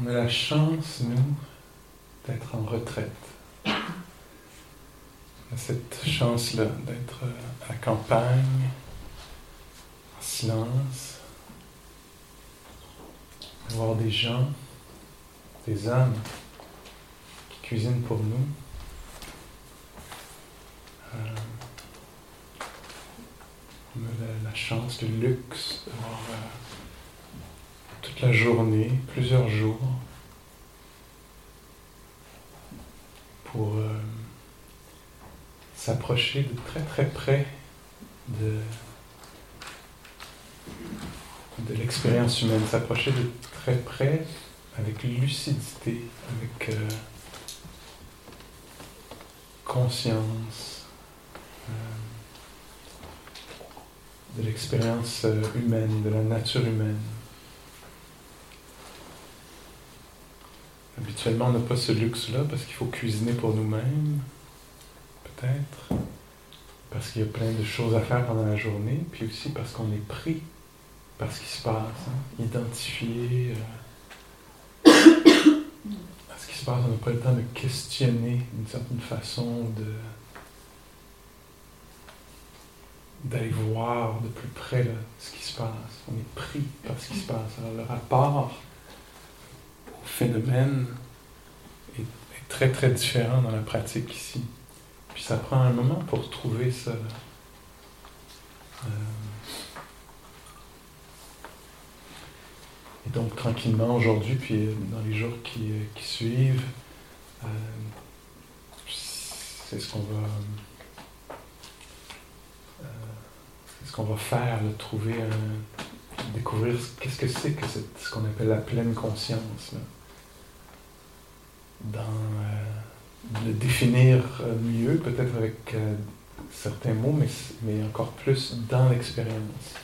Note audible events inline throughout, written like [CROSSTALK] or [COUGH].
on a la chance, nous, d'être en retraite. On a cette chance-là d'être à la campagne, en silence, de voir des gens, des âmes qui cuisinent pour nous. Euh, on a la, la chance, le luxe d'avoir euh, toute la journée, plusieurs jours, pour euh, s'approcher de très très près de, l'expérience humaine, s'approcher de très près avec lucidité, avec euh, conscience euh, de l'expérience humaine, de la nature humaine. Habituellement, on n'a pas ce luxe-là parce qu'il faut cuisiner pour nous-mêmes, peut-être, parce qu'il y a plein de choses à faire pendant la journée, puis aussi parce qu'on est pris par ce qui se passe, hein, identifié euh, [COUGHS] à ce qui se passe. On n'a pas le temps de questionner d'une certaine façon, de d'aller voir de plus près ce qui se passe. On est pris par ce qui se passe. Alors le rapport phénomène est, très très différent dans la pratique ici. Puis ça prend un moment pour trouver ça. Euh, et donc tranquillement aujourd'hui, puis dans les jours qui, qui suivent, euh, c'est ce qu'on va, euh, ce qu'on va faire, trouver, découvrir qu'est-ce que c'est que ce qu'on appelle la pleine conscience. là. Dans euh, le définir euh, mieux, peut-être avec euh, certains mots, mais, mais encore plus dans l'expérience.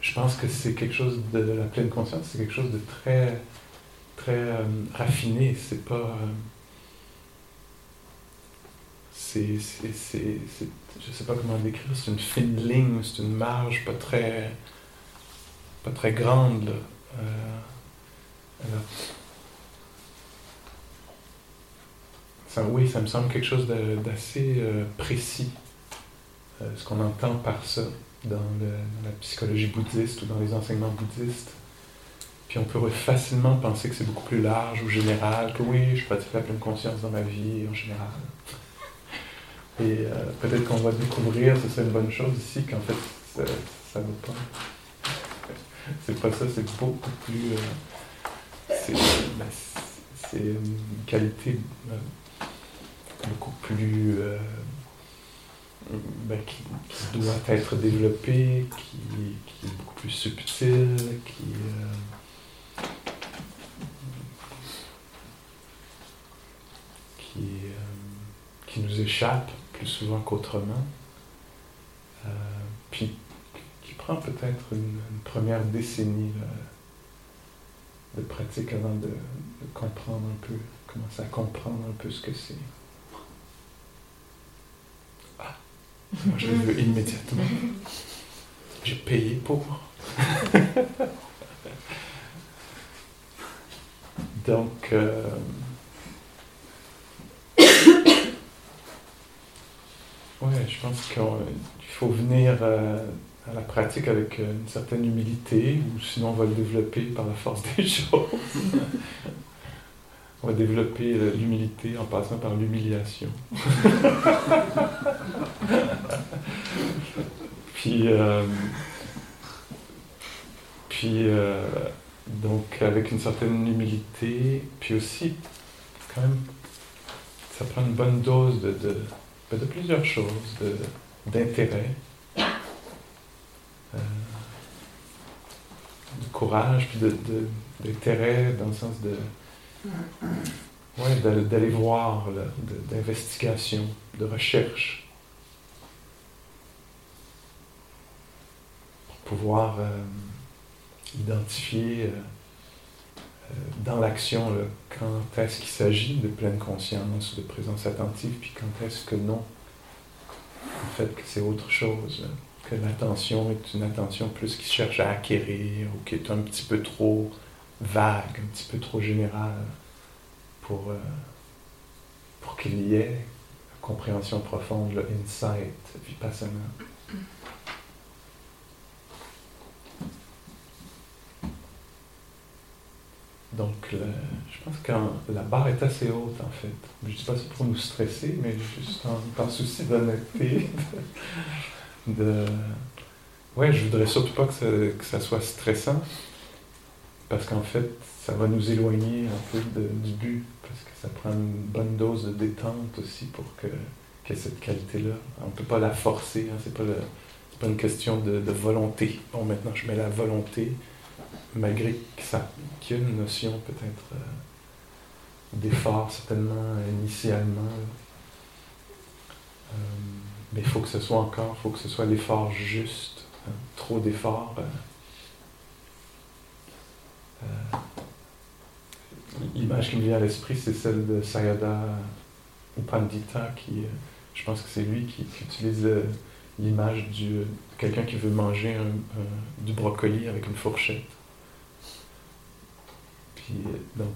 Je pense que c'est quelque chose de, la pleine conscience, c'est quelque chose de très, très euh, raffiné. C'est pas. euh, c'est, c'est, c'est, je sais pas comment décrire, c'est une fine ligne, c'est une marge pas très, pas très grande. Euh, alors, oui, ça me semble quelque chose d'assez euh, précis, euh, ce qu'on entend par ça dans, la psychologie bouddhiste ou dans les enseignements bouddhistes. Puis on peut facilement penser que c'est beaucoup plus large ou général, que oui, je pratique la pleine conscience dans ma vie en général. Et euh, peut-être qu'on va découvrir, ce serait une bonne chose ici, qu'en fait, ça, ça va pas. C'est pas ça, c'est beaucoup plus. c'est, ben, c'est- une qualité beaucoup plus. euh, ben, qui, doit être développée, qui, est beaucoup plus subtile, qui. euh, euh, qui nous échappe plus souvent qu'autrement, puis qui prend peut-être une, première décennie de pratique avant de, de comprendre un peu, commencer à comprendre un peu ce que c'est. Ah, moi je le veux immédiatement. J'ai payé pour. [LAUGHS] Donc, euh, ouais, je pense qu'il faut venir euh, à la pratique avec euh, une certaine humilité, ou sinon on va le développer par la force des [LAUGHS] choses. On va développer euh, l'humilité en passant par l'humiliation. [LAUGHS] puis, euh, puis euh, donc avec une certaine humilité, puis aussi quand même, ça prend une bonne dose de, de, ben, de plusieurs choses, de- d'intérêt, euh, courage, puis d'intérêt, dans le sens de. Ouais, d'aller voir, d'investigation, de recherche. Pour pouvoir euh, identifier. Euh, euh, dans l'action, quand est-ce qu'il s'agit de pleine conscience, de présence attentive, puis quand est-ce que non. En fait, que c'est autre chose. Que l'attention est une attention plus qui cherche à acquérir ou qui est un petit peu trop vague, un petit peu trop générale pour, euh, pour qu'il y ait compréhension profonde, le insight, vipassana. Donc, je pense que la barre est assez haute, en fait. Je ne dis pas ça pour nous stresser, mais juste en, par souci d'honnêteté. De, Ouais, je voudrais surtout pas que ça, soit stressant, parce qu'en fait, ça va nous éloigner un peu du but, parce que ça prend une bonne dose de détente aussi pour que qu'il y ait cette qualité-là. On ne peut pas la forcer, hein, c'est pas, pas une question de, volonté. Bon, maintenant, je mets la volonté malgré qu'il y a une notion peut-être euh, d'effort, certainement initialement. Euh, mais il faut que ce soit encore, il faut que ce soit l'effort juste. Hein. trop d'effort. Euh, l'image qui me vient à l'esprit, c'est celle de Sayada Upandita, qui, je pense que c'est lui qui, utilise l'image de quelqu'un qui veut manger du brocoli avec une fourchette. Puis, donc,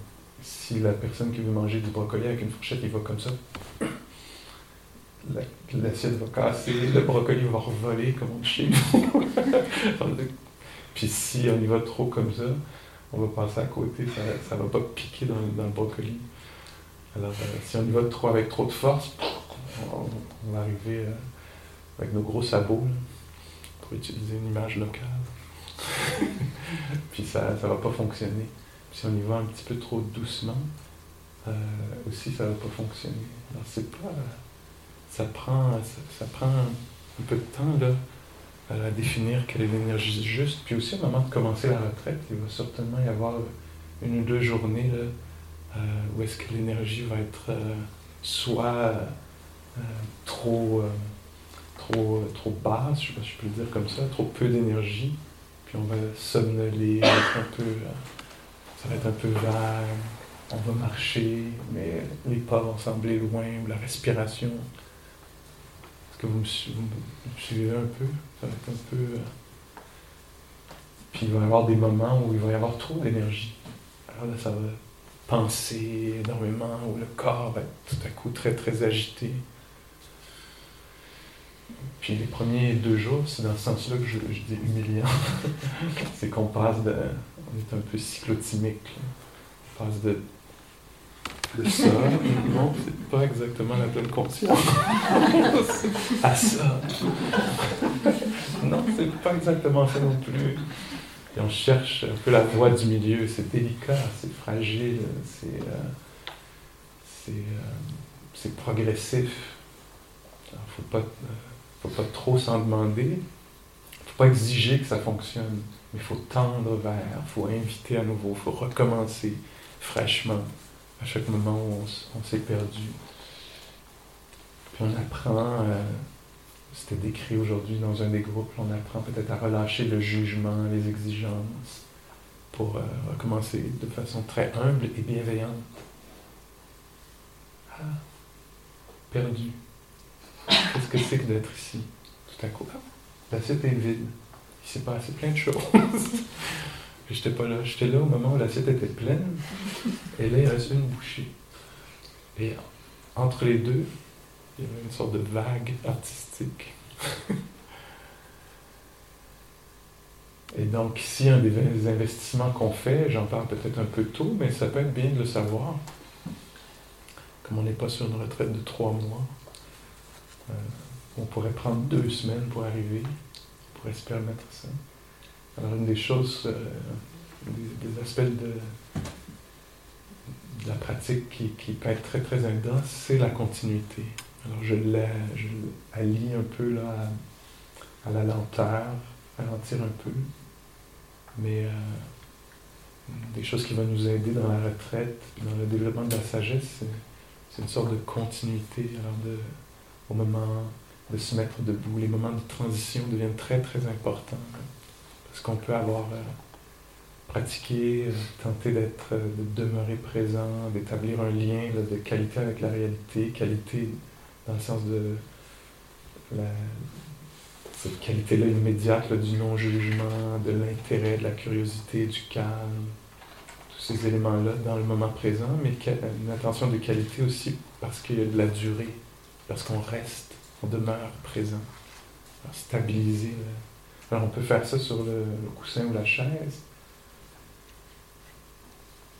si la personne qui veut manger du brocoli avec une fourchette, il va comme ça, l'assiette va casser, le brocoli va revoler comme on chez. [LAUGHS] Puis si on y va trop comme ça, on va passer à côté, ça ne va pas piquer dans, le brocoli. Alors, euh, si on y va trop avec trop de force, on, va arriver euh, avec nos gros sabots, pour utiliser une image locale. [LAUGHS] Puis ça ne va pas fonctionner. Si on y va un petit peu trop doucement, euh, aussi ça ne va pas fonctionner. Alors c'est pas. Ça prend, ça, prend un peu de temps là, à définir quelle est l'énergie juste. Puis aussi au moment de commencer la retraite, il va certainement y avoir une ou deux journées là, euh, où est-ce que l'énergie va être euh, soit trop, trop, trop basse, je sais pas si je peux le dire comme ça, trop peu d'énergie, puis on va somnoler, être un peu ça va être un peu vague, on va marcher, mais les pas vont sembler loin, la respiration. Que vous me, suivez un peu? Ça va être un peu. Euh, puis il va y avoir des moments où il va y avoir trop d'énergie. Alors là, ça va penser énormément, où le corps va être tout à coup très très agité. Puis les premiers deux jours, c'est dans ce sens-là que je, je dis humiliant. [LAUGHS] c'est qu'on passe de on est un peu cyclotimique. On passe de, de ça, non, c'est pas exactement la pleine conscience, à ça. non, c'est pas exactement ça non plus. Et on cherche un peu la voie du milieu. C'est délicat, c'est fragile, c'est, euh, euh, progressif. Il ne faut pas, faut pas trop s'en demander. Il ne faut pas exiger que ça fonctionne il faut tendre vers, il faut inviter à nouveau, il faut recommencer fraîchement à chaque moment où on, s'est perdu. Puis on apprend, euh, c'était décrit aujourd'hui dans un des groupes, on apprend peut-être à relâcher le jugement, les exigences, pour euh, recommencer de façon très humble et bienveillante. Ah, perdu. Qu'est-ce que c'est que d'être ici? Tout à coup, l'assiette est vide il s'est passé plein de choses. J'étais pas là. J'étais là au moment où l'assiette était pleine. Et là, il reste une bouchée. Et entre les deux, il y avait une sorte de vague artistique. Et donc, ici, un des investissements qu'on fait, j'en parle peut-être un peu tôt, mais ça peut être bien de le savoir. Comme on n'est pas sur une retraite de trois mois, euh, on pourrait prendre deux semaines pour arriver pourrait se permettre ça. Alors, une des choses, euh, des, aspects de, la pratique qui, qui, peut être très très intense, c'est la continuité. Alors, je l'allie un peu là, à, la lenteur, ralentir un peu, Mais euh, des choses qui vont nous aider dans la retraite, dans le développement de la sagesse, c'est une sorte de continuité. Alors de, au moment de se mettre debout, les moments de transition deviennent très très importants. Parce qu'on peut avoir euh, pratiqué, euh, tenté d'être, de demeurer présent, d'établir un lien de qualité avec la réalité, qualité dans le sens de cette qualité-là immédiate du non-jugement, de l'intérêt, de la curiosité, du calme, tous ces éléments-là dans le moment présent, mais une attention de qualité aussi parce qu'il y a de la durée, parce qu'on reste, on demeure présent, stabiliser. Alors on peut faire ça sur le, coussin ou la chaise,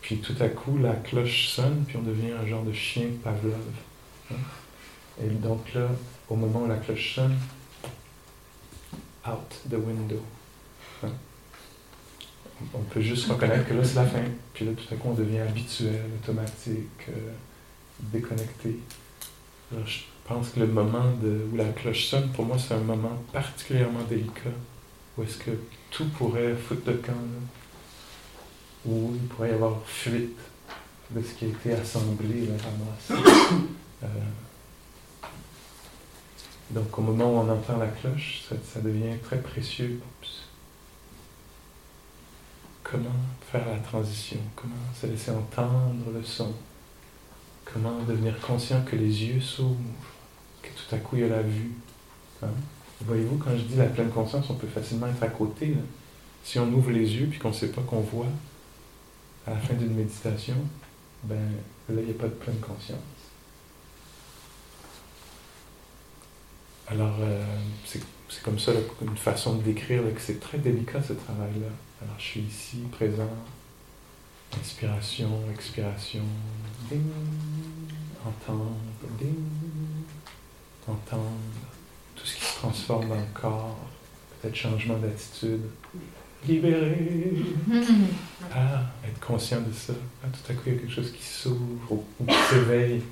puis tout à coup la cloche sonne, puis on devient un genre de chien Pavlov. Hein. Et donc là, au moment où la cloche sonne, out the window. Hein? On peut juste reconnaître que là, c'est la fin. Puis là, tout à coup, on devient habituel, automatique, euh, déconnecté. je pense que le moment où la cloche sonne, pour moi, c'est un moment particulièrement délicat, où est-ce que tout pourrait foutre de camp, où il pourrait y avoir fuite de ce qui a été assemblé, là, [COUGHS] euh, donc au moment où on entend la cloche, ça, devient très précieux. Comment faire la transition? Comment se laisser entendre le son? Comment devenir conscient que les yeux s'ouvrent, que tout à coup il y a la vue hein? Voyez-vous, quand je dis la pleine conscience, on peut facilement être à côté. Si on ouvre les yeux puis qu'on ne sait pas qu'on voit à la fin d'une méditation, ben là, il n'y a pas de pleine conscience. Alors, euh, c'est comme ça une façon de décrire que c'est très délicat ce travail-là. Alors, je suis ici, présent, inspiration, expiration, ding, entendre, ding, entendre, tout ce qui se transforme dans le corps, peut-être changement d'attitude, libérer, ah, être conscient de ça. Ah, tout à coup, il y a quelque chose qui s'ouvre ou qui s'éveille.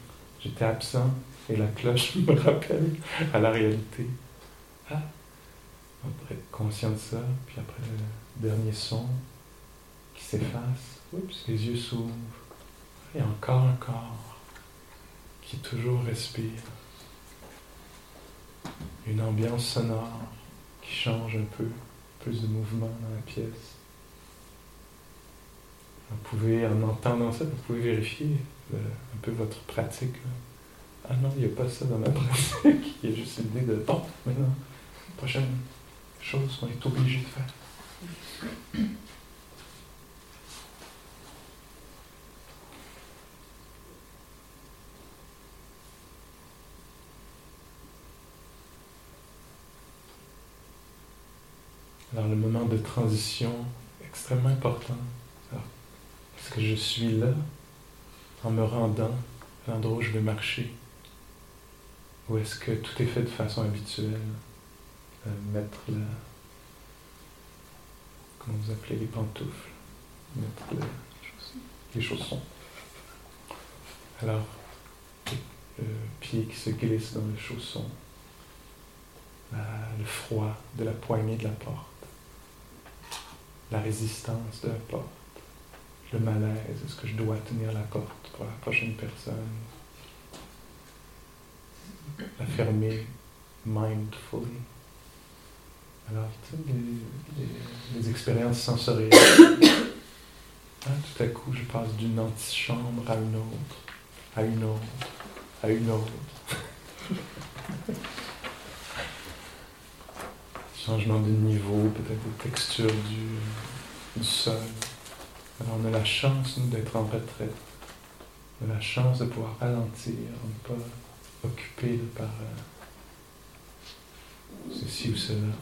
J'étais absent. Et la cloche [LAUGHS] me rappelle à la réalité. Ah, on être conscient de ça, puis après le dernier son qui s'efface, oups, les yeux s'ouvrent. Et encore un corps qui toujours respire. Une ambiance sonore qui change un peu, plus de mouvement dans la pièce. Vous pouvez, en entendant ça, vous pouvez vérifier euh, un peu votre pratique. Ah non, il n'y a pas ça dans ma [LAUGHS] pratique. Il y a juste l'idée de bon, maintenant, prochaine chose qu'on est obligé de faire. Alors le moment de transition extrêmement important. Est-ce que je suis là en me rendant à l'endroit où je vais marcher ou est-ce que tout est fait de façon habituelle? Euh, Mettre la. Comment vous appelez les pantoufles? Mettre les chaussons. Alors, le pied qui se glisse dans le chausson, le froid de la poignée de la porte, la résistance de la porte, le malaise, est-ce que je dois tenir la porte pour la prochaine personne? La fermer mindfully. Alors, tu sais, les, expériences sensorielles. [COUGHS] Hein, tout à coup, je passe d'une antichambre à une autre, à une autre, à une autre. [LAUGHS] Changement de niveau, peut-être de texture du, sol. Alors, on a la chance, nous, d'être en retraite. On a la chance de pouvoir ralentir, ne pas occupé par euh, ceci ou cela,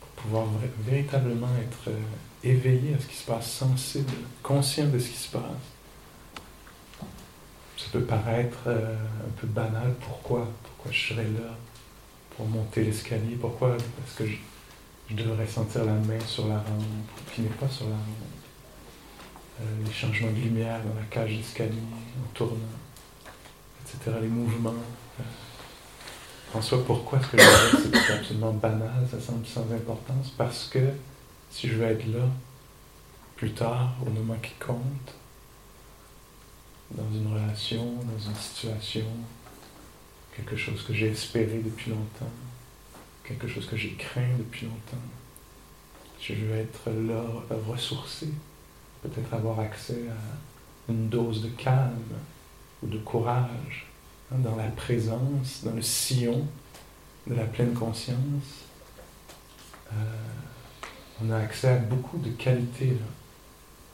pour pouvoir véritablement être euh, éveillé à ce qui se passe, sensible, conscient de ce qui se passe. Ça peut paraître euh, un peu banal, pourquoi? Pourquoi je serais là? Pour monter l'escalier Pourquoi est-ce que je, devrais sentir la main sur la rampe, qui n'est pas sur la rampe? Les changements de lumière dans la cage d'escalier en tournant les mouvements. En soi, pourquoi est-ce que je que c'est absolument banal, ça semble sans importance? Parce que si je veux être là, plus tard, au moment qui compte, dans une relation, dans une situation, quelque chose que j'ai espéré depuis longtemps, quelque chose que j'ai craint depuis longtemps. Je veux être là, ressourcé, peut-être avoir accès à une dose de calme ou de courage hein, dans la présence, dans le sillon de la pleine conscience. Euh, on a accès à beaucoup de qualités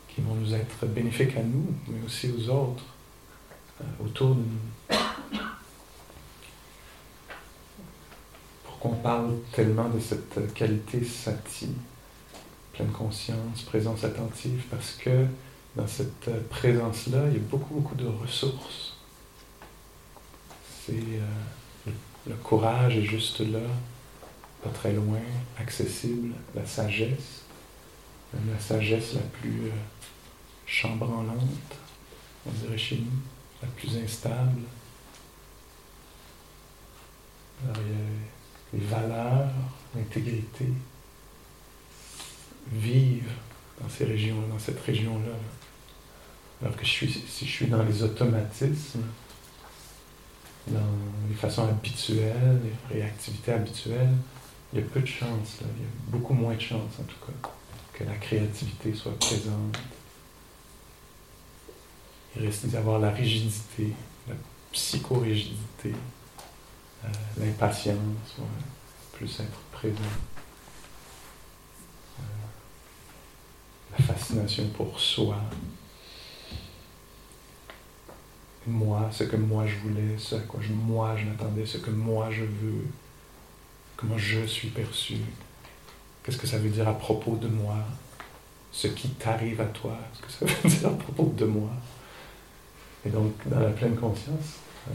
qui vont nous être bénéfiques à nous, mais aussi aux autres, euh, autour de nous. On parle tellement de cette qualité sati, pleine conscience, présence attentive, parce que dans cette présence-là, il y a beaucoup, beaucoup de ressources. C'est euh, le courage est juste là, pas très loin, accessible, la sagesse, la sagesse la plus euh, chambranlante, on dirait chez nous, la plus instable. Alors, les valeurs, l'intégrité, vivent dans ces régions, dans cette région-là. Alors que si je suis dans les automatismes, dans les façons habituelles, les réactivités habituelles, il y a peu de chance, il y a beaucoup moins de chance en tout cas, que la créativité soit présente. Il risque d'y avoir la rigidité, la psychorigidité, euh, l'impatience, plus être présent. Euh, la fascination pour soi, moi, ce que moi je voulais, ce à quoi moi je m'attendais, ce que moi je veux, comment je suis perçu, qu'est-ce que ça veut dire à propos de moi, ce qui t'arrive à toi, ce que ça veut [LAUGHS] dire à propos de moi. Et donc, dans la pleine conscience, euh,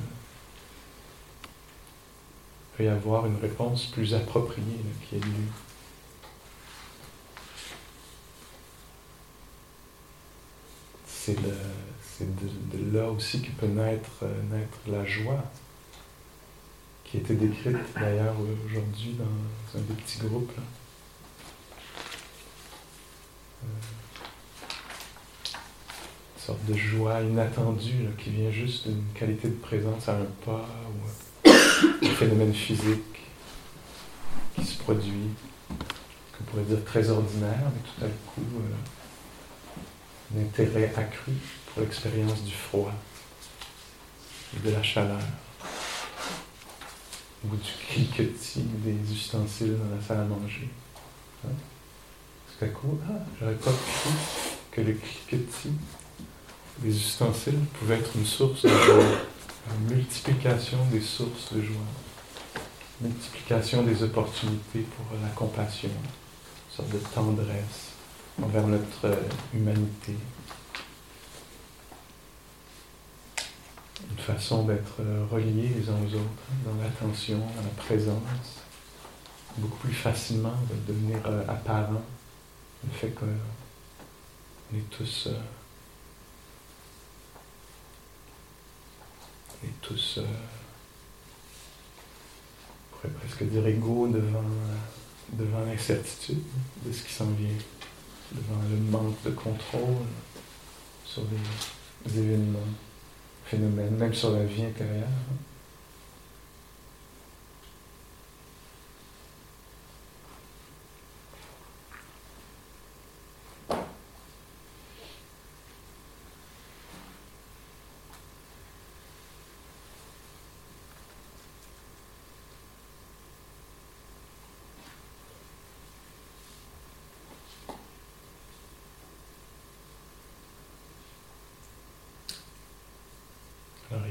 avoir une réponse plus appropriée qui est lieu. C'est c'est de, là aussi que peut naître, euh, naître la joie, qui été décrite d'ailleurs aujourd'hui dans un des petits groupes. Euh, une sorte de joie inattendue qui vient juste d'une qualité de présence à un pas ou phénomène physique qui se produit, qu'on pourrait dire très ordinaire, mais tout à coup euh, un intérêt accru pour l'expérience du froid et de la chaleur, ou du cliquetis des ustensiles dans la salle à manger. Hein? Tout à coup, ah, j'aurais pas cru que le cliquetis des ustensiles pouvait être une source de une multiplication des sources de joie, multiplication des opportunités pour la compassion, une sorte de tendresse envers notre humanité, une façon d'être euh, reliés les uns aux autres, dans l'attention, dans la présence, beaucoup plus facilement de devenir euh, apparent. Le fait qu'on est tous euh, on est tous on pourrait presque dire égaux devant, devant l'incertitude de ce qui s'en vient, devant le manque de contrôle sur les événements phénomène, même sur la vie intérieure.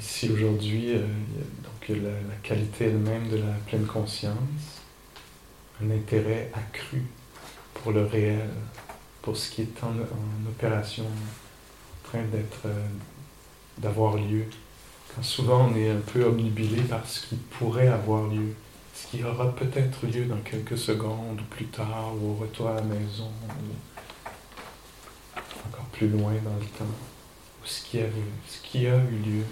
Ici aujourd'hui, euh, donc la, qualité elle-même de la pleine conscience, un intérêt accru pour le réel, pour ce qui est en, opération, en train d'être, euh, d'avoir lieu. Quand souvent on est un peu omnibilé par ce qui pourrait avoir lieu, ce qui aura peut-être lieu dans quelques secondes ou plus tard, ou au retour à la maison, ou encore plus loin dans le temps, ou ce qui a, ce qui a eu lieu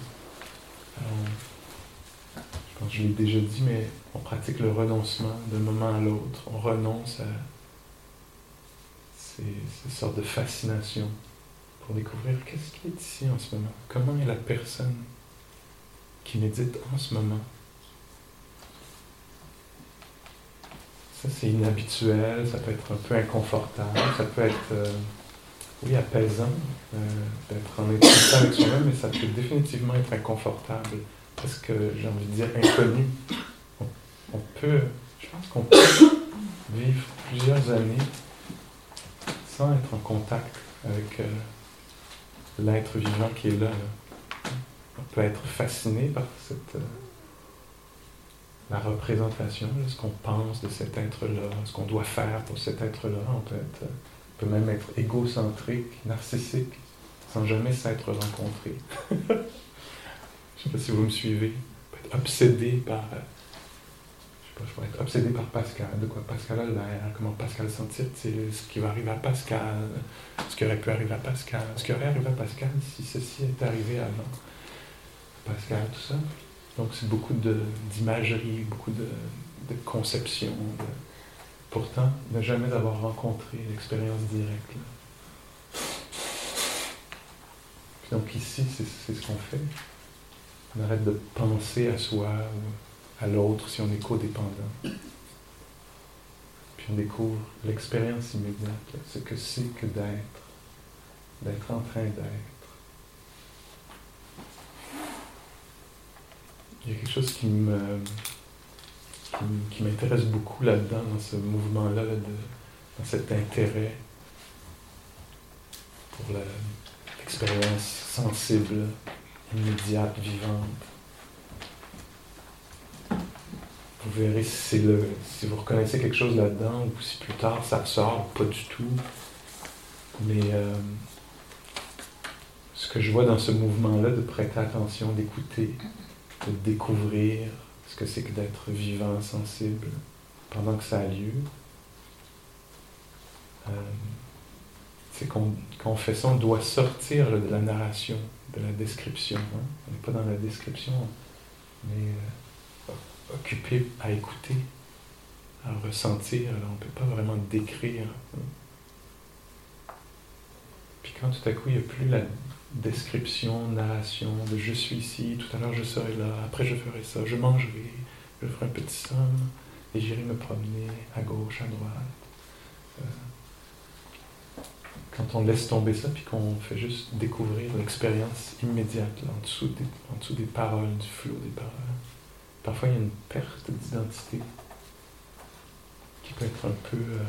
je pense que je l'ai déjà dit, mais on pratique le renoncement d'un moment à l'autre. On renonce à ces, sortes de fascination pour découvrir qu'est-ce qui est ici en ce moment, comment est la personne qui médite en ce moment? Ça, c'est inhabituel, ça peut être un peu inconfortable, ça peut être, euh, oui, apaisant euh, d'être en intimité avec soi-même, mais ça peut définitivement être inconfortable, parce que j'ai envie de dire inconnu. On, peut, je pense qu'on peut vivre plusieurs années sans être en contact avec euh, l'être vivant qui est là, On peut être fasciné par cette la représentation, ce qu'on pense de cet être-là, ce qu'on doit faire pour cet être-là. On peut, peut même être égocentrique, narcissique, sans jamais s'être rencontré. [LAUGHS] Je ne sais pas si vous me suivez. On peut être obsédé par. Euh, je sais pas, je pourrais être obsédé par Pascal, de quoi Pascal a l'air, comment Pascal sent-il, ce qui va arriver à Pascal, ce qui aurait pu arriver à Pascal, ce qui aurait arrivé à Pascal si ceci est arrivé avant Pascal, tout ça. Donc c'est beaucoup d'imagerie, beaucoup de, de conception. Pourtant, ne jamais avoir rencontré l'expérience directe. donc ici, c'est ce qu'on fait. On arrête de penser à soi ou à l'autre si on est codépendant. Puis on découvre l'expérience immédiate, ce que c'est que d'être, d'être en train d'être. il y a quelque chose qui me qui, m'intéresse beaucoup là-dedans, dans ce mouvement-là, dans cet intérêt pour l'expérience sensible, immédiate, vivante. Vous verrez si, le, si vous reconnaissez quelque chose là-dedans ou si plus tard ça sort, pas du tout. Mais euh, ce que je vois dans ce mouvement-là, de prêter attention, d'écouter, de découvrir ce que c'est que d'être vivant, sensible, pendant que ça a lieu. Euh, c'est qu'on, on fait ça, on doit sortir de la narration, de la description. Hein. On n'est pas dans la description, mais euh, occupé à écouter, à ressentir. On ne peut pas vraiment décrire. Hein. Puis quand tout à coup, il n'y a plus la description, narration, de je suis ici, tout à l'heure je serai là, après je ferai ça, je mangerai, je ferai un petit somme, et j'irai me promener à gauche, à droite. Euh, quand on laisse tomber ça, puis qu'on fait juste découvrir l'expérience immédiate, en, dessous des, paroles, du flot des paroles, parfois il y a une perte d'identité qui peut être un peu euh,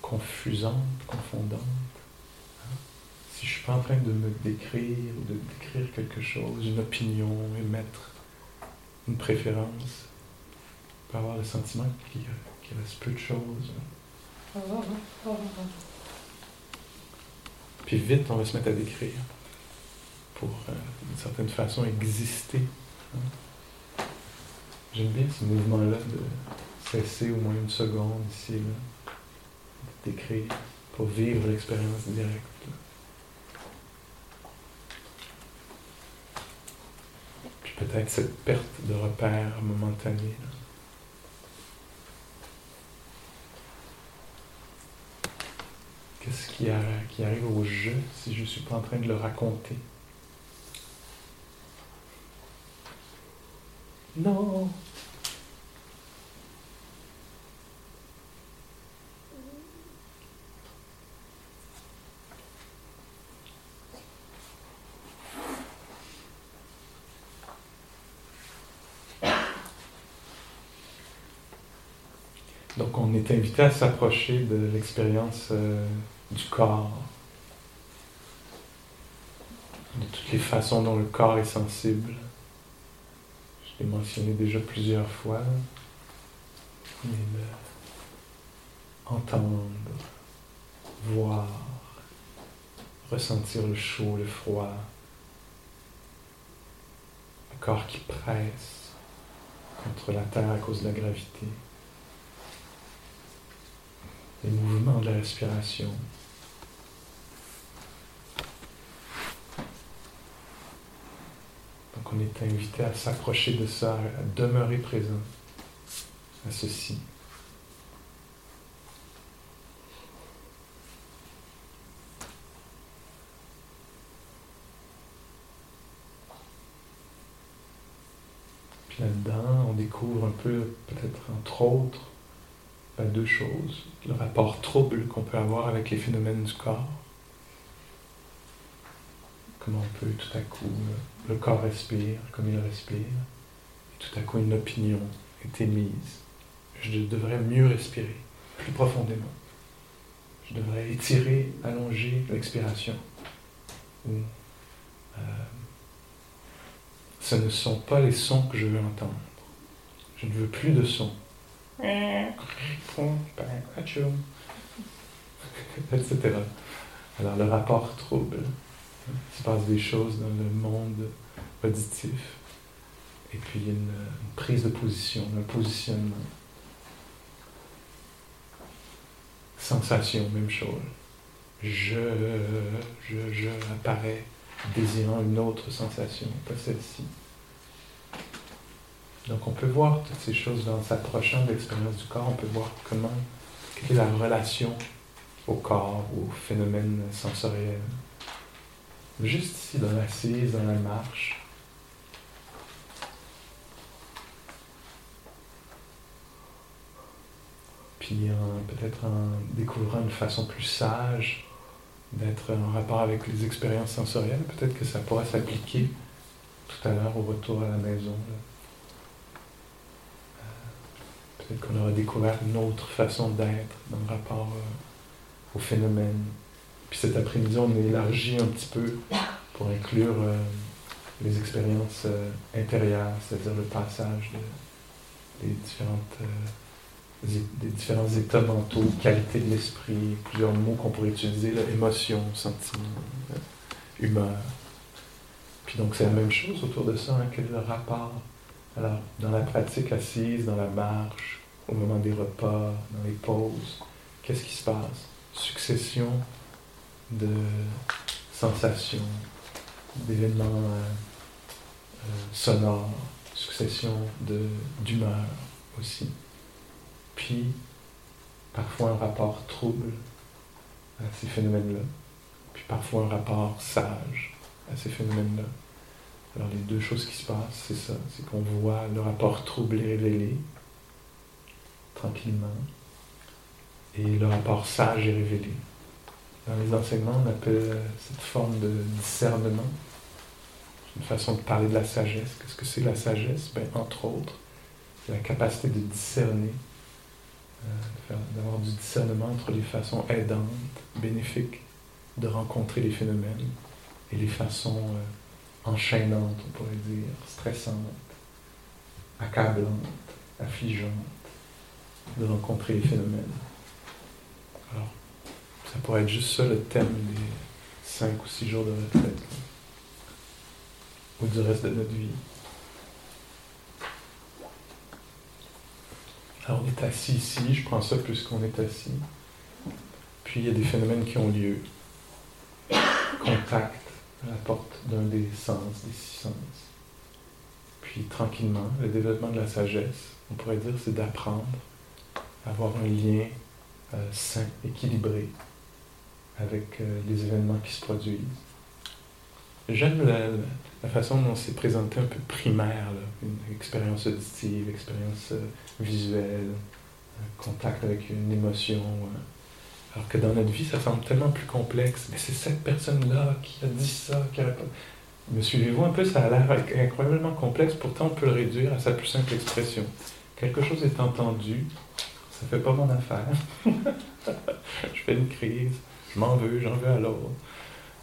confusante, confondante si je suis pas en train de me décrire ou de décrire quelque chose, une opinion, émettre une préférence, peut avoir le sentiment qu'il reste peu de choses. Puis vite, on va se mettre à décrire pour, euh, d'une certaine façon, exister. Hein. J'aime bien ce mouvement-là de cesser au moins une seconde ici, là, d'écrire pour vivre l'expérience directe. Peut-être cette perte de repère momentanée. Qu'est-ce qui, qui, arrive au jeu si je ne suis pas en train de le raconter? Non, Donc on est invité à s'approcher de l'expérience euh, du corps, de toutes les façons dont le corps est sensible. Je l'ai mentionné déjà plusieurs fois, mais entendre, voir, ressentir le chaud, le froid, le corps qui presse contre la terre à cause de la gravité les mouvements de la respiration. Donc on est invité à s'approcher de ça, à demeurer présent à ceci. Puis là-dedans, on découvre un peu, peut-être entre autres, deux choses. Le rapport trouble qu'on peut avoir avec les phénomènes du corps. Comment on peut tout à coup, le corps respire comme il respire, et tout à coup une opinion est émise. Je devrais mieux respirer, plus profondément. Je devrais étirer, allonger l'expiration. Euh, ce ne sont pas les sons que je veux entendre. Je ne veux plus de sons. [LAUGHS] etc. Alors le rapport trouble. Il se passe des choses dans le monde auditif. Et puis une, une prise de position, un positionnement. Sensation, même chose. Je, je, je apparaît désirant une autre sensation, pas celle-ci. Donc on peut voir toutes ces choses en s'approchant de l'expérience du corps, on peut voir comment, quelle est la relation au corps, au phénomène sensoriel. Juste ici, dans l'assise, dans la marche. Puis peut-être en découvrant une façon plus sage d'être en rapport avec les expériences sensorielles. Peut-être que ça pourrait s'appliquer tout à l'heure au retour à la maison. Qu'on aura découvert une autre façon d'être dans le rapport euh, au phénomène. Puis cet après-midi, on élargit un petit peu pour inclure euh, les expériences intérieures, c'est-à-dire le passage des différentes des différents états mentaux, qualité de l'esprit, plusieurs mots qu'on pourrait utiliser, émotion, sentiment, euh, humeur. Puis donc c'est la même chose autour de ça, hein, est le rapport Alors, dans la pratique assise, dans la marche, au moment des repas, dans les pauses, qu'est-ce qui se passe? Succession de sensations, d'événements euh, sonores, succession d'humeur aussi. Puis parfois un rapport trouble à ces phénomènes-là, puis parfois un rapport sage à ces phénomènes-là. Alors les deux choses qui se passent, c'est ça, c'est qu'on voit le rapport troublé révélé tranquillement, et le rapport sage est révélé. Dans les enseignements, on appelle cette forme de discernement, une façon de parler de la sagesse. Qu'est-ce que c'est la sagesse? Ben, Entre autres, la capacité de discerner euh, d'avoir du discernement entre les façons aidantes, bénéfiques de rencontrer les phénomènes et les façons euh, enchaînantes, on pourrait dire, stressantes, accablantes, affligeantes de rencontrer les phénomènes. Alors, ça pourrait être juste ça le thème des cinq ou six jours de retraite, ou du reste de notre vie. Alors on est assis ici, je prends ça puisqu'on est assis. Puis il y a des phénomènes qui ont lieu. Contact à la porte d'un des sens, des six sens. Puis tranquillement, le développement de la sagesse, on pourrait dire, c'est d'apprendre avoir un lien euh, sain, équilibré avec euh, les événements qui se produisent. J'aime la, façon dont c'est présenté un peu primaire, une expérience auditive, expérience euh, visuelle, contact avec une émotion. Euh. alors que dans notre vie, ça semble tellement plus complexe. Mais c'est cette personne-là qui a dit ça, qui a... Me suivez-vous un peu, ça a l'air incroyablement complexe, pourtant on peut le réduire à sa plus simple expression. Quelque chose est entendu, ça fait pas mon affaire. [LAUGHS] je fais une crise, je m'en veux, j'en veux à l'autre,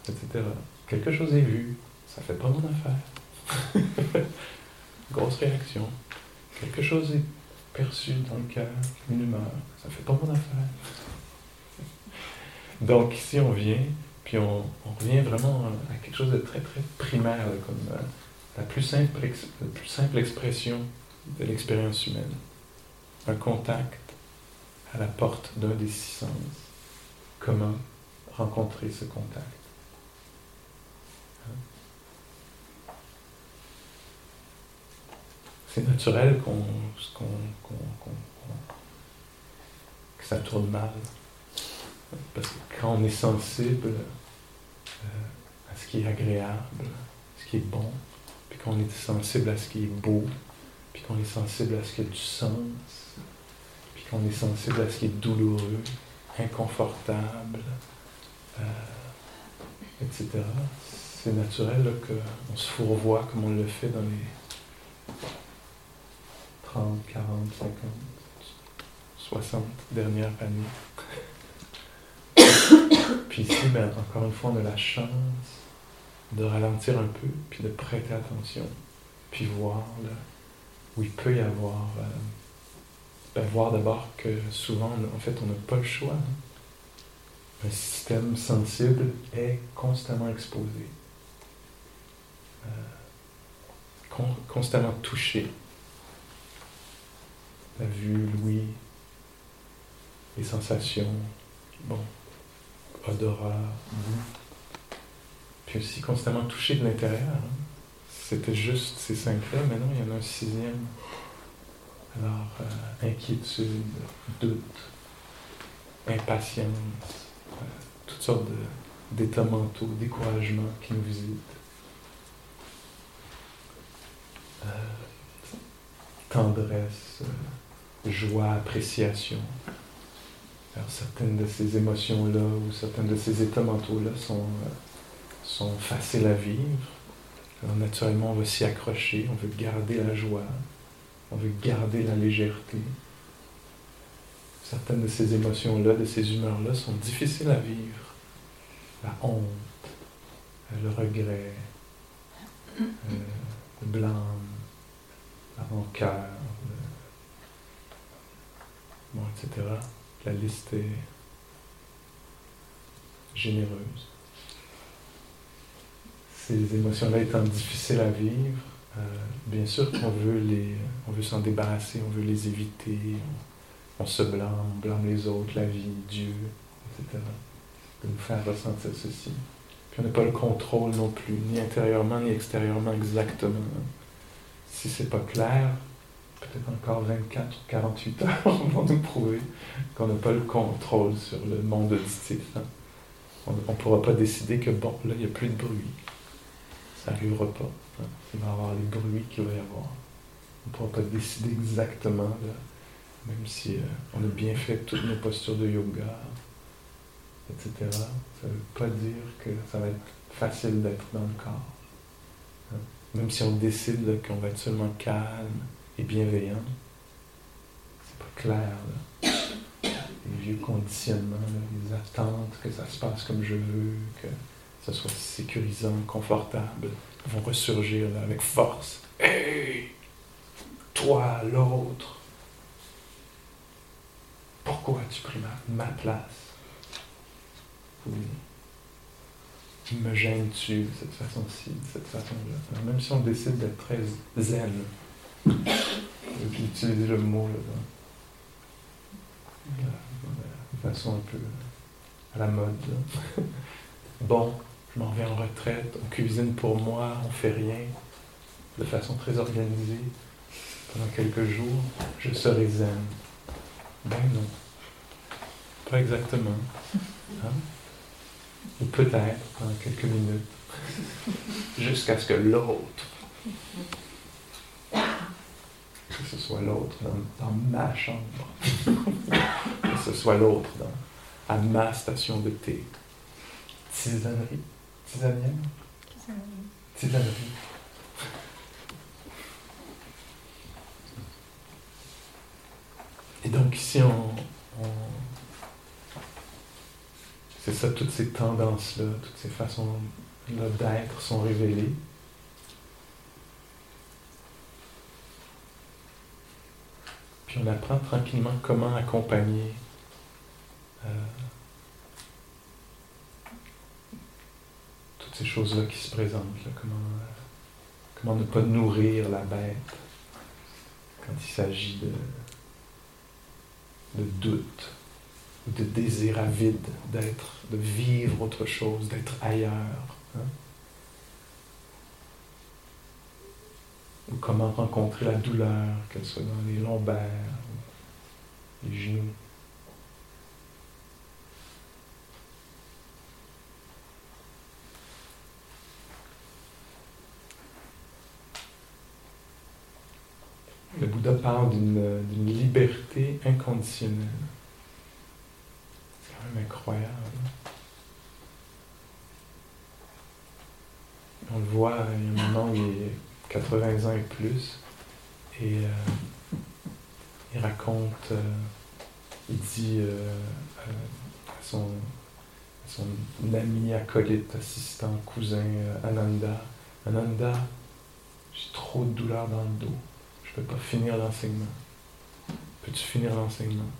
etc. Quelque chose est vu, ça fait pas mon affaire. [LAUGHS] Grosse réaction. Quelque chose est perçu dans le cœur, une humeur, ça fait pas mon affaire. [LAUGHS] Donc ici on vient, puis on, revient vraiment à quelque chose de très très primaire, comme euh, la, plus simple, la plus simple expression de l'expérience humaine. Un contact à la porte d'un des six sens. Comment rencontrer ce contact? C'est naturel qu'on, que ça tourne mal. Parce que quand on est sensible euh, à ce qui est agréable, ce qui est bon, puis qu'on est sensible à ce qui est beau, puis qu'on est sensible à ce qui a du sens, qu'on est sensible à ce qui est douloureux, inconfortable, euh, etc. C'est naturel qu'on se fourvoie comme on le fait dans les 30, 40, 50, 60 dernières années. [COUGHS] Puis ici, ben, encore une fois, on a la chance de ralentir un peu, puis de prêter attention, puis voir où il peut y avoir. Euh, ben, voir d'abord que souvent, en fait, on n'a pas le choix. Un système sensible est constamment exposé, euh, constamment touché. La vue, l'ouïe, les sensations, bon, odorat, goût puis aussi constamment touché de l'intérieur. Hein. C'était juste ces cinq-là, maintenant il y en a un sixième. Alors, euh, inquiétude, doute, impatience, euh, toutes sortes d'états mentaux, découragement qui nous visitent. Euh, tendresse, joie, appréciation. Alors, certaines de ces émotions-là ou certains de ces états mentaux-là sont sont faciles à vivre. Alors naturellement, on veut s'y accrocher, on veut garder la joie, on veut garder la légèreté. Certaines de ces émotions-là, de ces humeurs-là sont difficiles à vivre. La honte, le regret, euh, le blâme, la rancœur, etc. La liste est généreuse ces émotions-là étant difficiles à vivre, euh, bien sûr qu'on veut les, on veut s'en débarrasser, on veut les éviter, on, se blâme, on blâme les autres, la vie, Dieu, etc. De nous faire ressentir ceci. Puis on n'a pas le contrôle non plus, ni intérieurement ni extérieurement exactement. Si c'est pas clair, peut-être encore 24 ou 48 heures [LAUGHS] vont nous prouver qu'on n'a pas le contrôle sur le monde auditif. Hein. On ne pourra pas décider que, bon, là, il n'y a plus de bruit ça n'arrivera pas. Il va y avoir les bruits qu'il va y avoir. On ne pourra pas décider exactement, même si euh, on a bien fait toutes nos postures de yoga, etc. Ça ne veut pas dire que ça va être facile d'être dans le corps. Hein. Même si on décide qu'on va être seulement calme et bienveillant, c'est pas clair. Les vieux conditionnements, les attentes, que ça se passe comme je veux, que ce soit sécurisant, confortable, vont ressurgir avec force. Hey! Toi, l'autre, pourquoi as-tu pris ma, place? Oui. Me gênes-tu de cette façon-ci, de cette façon-là? Même si on décide d'être très zen, j'ai utilisé le mot de façon un peu à la mode. [LAUGHS] bon, je m'en vais en retraite, on cuisine pour moi, on fait rien, de façon très organisée. Pendant quelques jours, je serai zen. Ben non. Pas exactement. [LAUGHS] Hein? Ou peut-être pendant quelques minutes. Jusqu'à ce que l'autre, que ce soit l'autre dans, ma chambre, [LAUGHS] que ce soit l'autre à ma station de thé, tisanerie, Tisanienne Tisanerie. Et donc ici, on, c'est ça, toutes ces tendances-là, toutes ces façons-là d'être sont révélées. Puis on apprend tranquillement comment accompagner euh, ces choses-là qui se présentent. comment, comment ne pas nourrir la bête quand il s'agit de, de doute ou de désir avide d'être, de vivre autre chose, d'être ailleurs. Hein? Ou comment rencontrer la douleur, qu'elle soit dans les lombaires, les genoux. Bouddha parle d'une liberté inconditionnelle. C'est quand même incroyable. On le voit, il y a un moment il est 80 ans et plus, et euh, il raconte, euh, il dit euh, à son, son ami, acolyte, assistant, cousin Ananda, Ananda, j'ai trop de douleur dans le dos. Je ne peux pas finir l'enseignement. Peux-tu finir l'enseignement?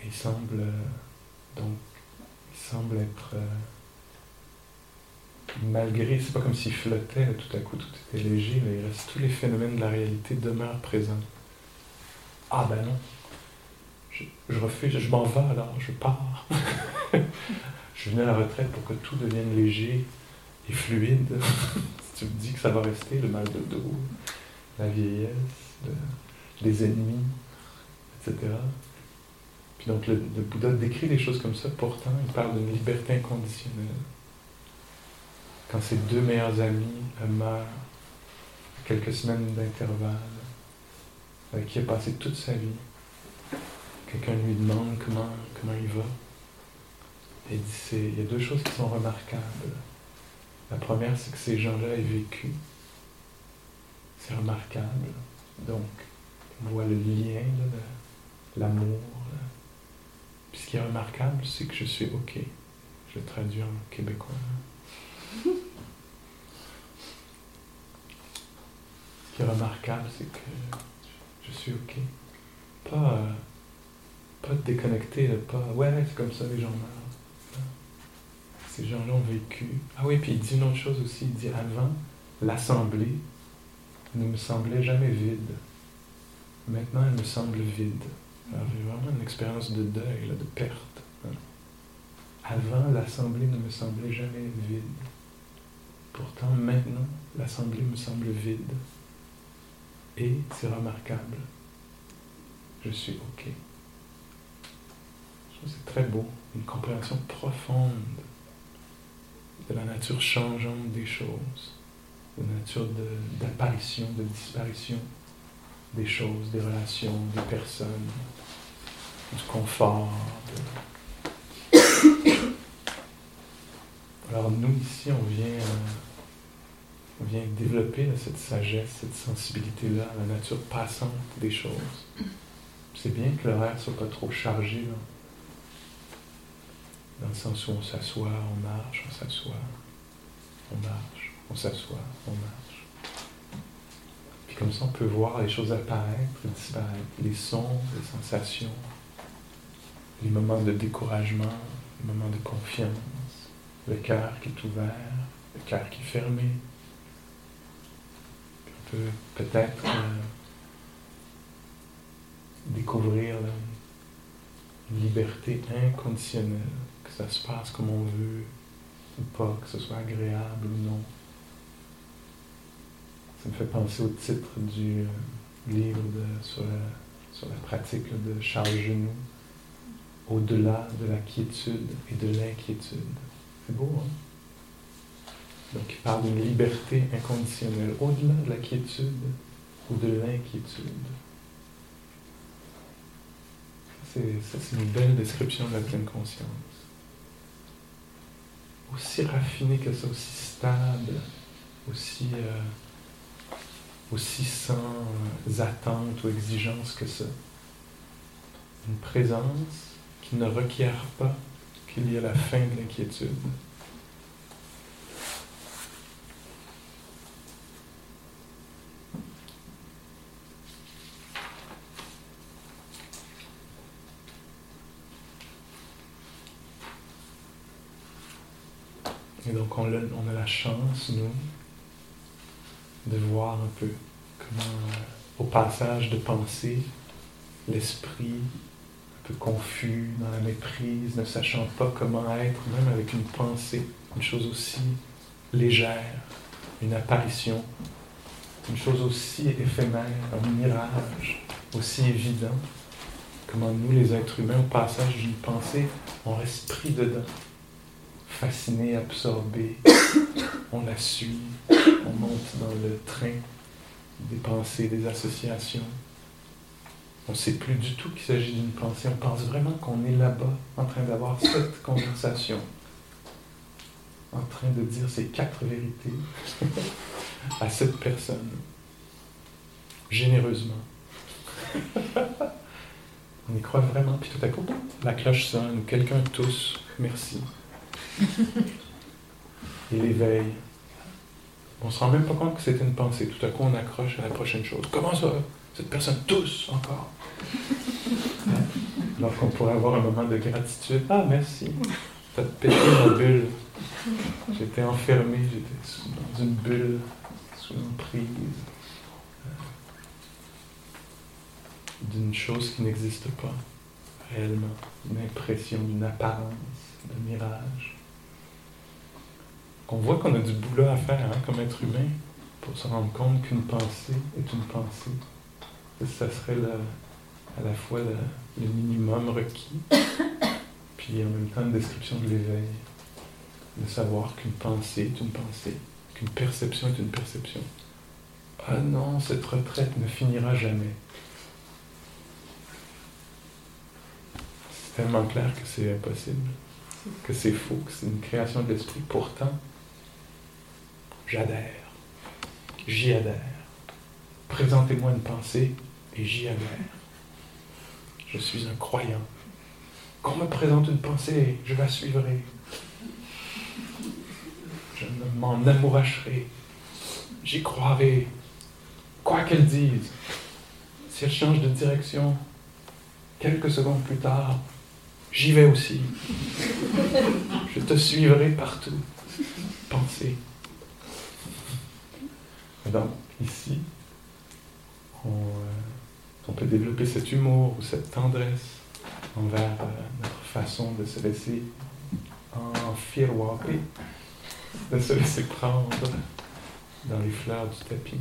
Et il semble donc il semble être euh, malgré, c'est pas comme s'il flottait, tout à coup tout était léger, mais il reste tous les phénomènes de la réalité demeurent présents. Ah ben non, je, je refuse, je m'en vais alors, je pars. [LAUGHS] je viens à la retraite pour que tout devienne léger et fluide. si [LAUGHS] tu me dis que ça va rester, le mal de dos, la vieillesse, les ennemis, etc. Puis donc le, Bouddha décrit des choses comme ça, pourtant il parle d'une liberté inconditionnelle. Quand ses deux meilleurs amis meurent, quelques semaines d'intervalle, avec qui a passé toute sa vie, quelqu'un lui demande comment, comment il va. Et il dit, il y a deux choses qui sont remarquables. La première, c'est que ces gens-là aient vécu. C'est remarquable. Donc, on voit le lien, l'amour. Puis ce qui est remarquable, c'est que je suis OK. Je traduis en québécois. [LAUGHS] ce qui est remarquable, c'est que je suis OK. Pas, euh, pas déconnecté, pas ouais, c'est comme ça les gens meurent ces gens-là ont vécu. Ah oui, puis il dit une autre chose aussi, il dit avant, l'assemblée ne me semblait jamais vide. Maintenant, elle me semble vide. Alors, j'ai vraiment une expérience de deuil, de perte. Avant, l'assemblée ne me semblait jamais vide. Pourtant, maintenant, l'assemblée me semble vide. Et c'est remarquable. Je suis OK. Je trouve c'est très beau, une compréhension profonde de la nature changeante des choses, de la nature d'apparition, de, disparition des choses, des relations, des personnes, du confort. [COUGHS] Alors nous, ici, on vient, on vient développer cette sagesse, cette sensibilité-là la nature passante des choses. C'est bien que l'horaire ne soit pas trop chargé. Dans le sens où on s'assoit, on marche, on s'assoit, on marche, on s'assoit, on marche. Puis comme ça, on peut voir les choses apparaître, disparaître, les sons, les sensations, les moments de découragement, les moments de confiance, le cœur qui est ouvert, le cœur qui est fermé. on peut peut-être euh, découvrir une liberté inconditionnelle ça se passe comme on veut ou pas, que ce soit agréable ou non. Ça me fait penser au titre du euh, livre sur, la, pratique de Charles Genoux, Au-delà de la quiétude et de l'inquiétude. C'est beau, hein? Donc il parle d'une liberté inconditionnelle, au-delà de la quiétude ou de l'inquiétude. Ça, c'est une belle description de la pleine conscience aussi raffiné que ça, aussi stable, aussi, euh, sans euh, attente ou exigence que ça. Une présence qui ne requiert pas qu'il y ait la fin de l'inquiétude. Et donc on a, la chance, nous, de voir un peu comment, euh, au passage de pensée, l'esprit un peu confus, dans la méprise, ne sachant pas comment être, même avec une pensée, une chose aussi légère, une apparition, une chose aussi éphémère, un mirage aussi évident, comment nous, les êtres humains, au passage d'une pensée, on reste pris dedans fasciné, absorbé. On la suit, on monte dans le train des pensées, des associations. On ne sait plus du tout qu'il s'agit d'une pensée. On pense vraiment qu'on est là-bas, en train d'avoir cette conversation, en train de dire ces quatre vérités à cette personne, généreusement. On y croit vraiment, puis tout à coup, la cloche sonne, ou quelqu'un tousse, merci. [LAUGHS] Et l'éveil. On se rend même pas compte que c'était une pensée. Tout à coup, on accroche à la prochaine chose. Comment ça? Cette personne tousse encore. [LAUGHS] Alors qu'on pourrait avoir un moment de gratitude. Ah, merci. [LAUGHS] T'as pété ma bulle. J'étais enfermé, j'étais dans une bulle, sous l'emprise d'une chose qui n'existe pas réellement, une impression, d'une apparence, d'un mirage. On voit qu'on a du boulot à faire hein, comme être humain pour se rendre compte qu'une pensée est une pensée. Ça serait à la fois le minimum requis, [COUGHS] puis en même temps une description de l'éveil, de savoir qu'une pensée est une pensée, qu'une perception est une perception. Ah non, cette retraite ne finira jamais. tellement clair que c'est impossible, que c'est faux, que c'est une création de l'esprit. Pourtant, j'adhère, j'y adhère. Présentez-moi une pensée et j'y adhère. Je suis un croyant. Qu'on me présente une pensée, je la suivrai. Je m'en amouracherai. J'y croirai. Quoi qu'elle dise. Si elle change de direction, quelques secondes plus tard, J'y vais aussi. Je te suivrai partout. Pensez. Donc, ici, on, euh, peut développer cet humour ou cette tendresse envers euh, notre façon de se laisser enfiroirer, de se laisser prendre dans les fleurs du tapis.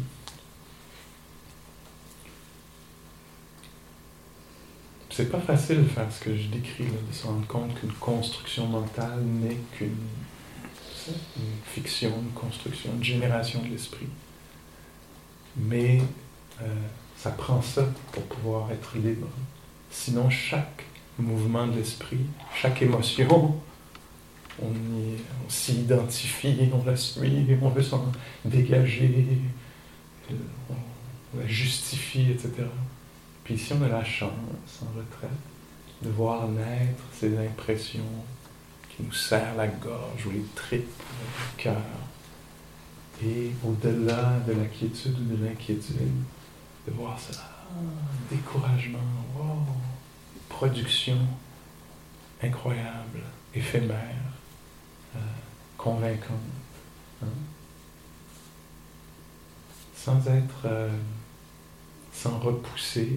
C'est pas facile de faire ce que je décris, de se rendre compte qu'une construction mentale n'est qu'une fiction, une construction, une génération de l'esprit. Mais euh, ça prend ça pour pouvoir être libre. Sinon, chaque mouvement de l'esprit, chaque émotion, on, s'y identifie, on la suit, on veut s'en dégager, on la justifie, etc. Puis ici, on a la chance, en retraite, de voir naître ces impressions qui nous serrent la gorge ou les tripes, le cœur. Et au-delà de la quiétude ou de l'inquiétude, de voir ça, découragement, production incroyable, éphémère, euh, convaincante, hein. sans être... Euh, sans repousser,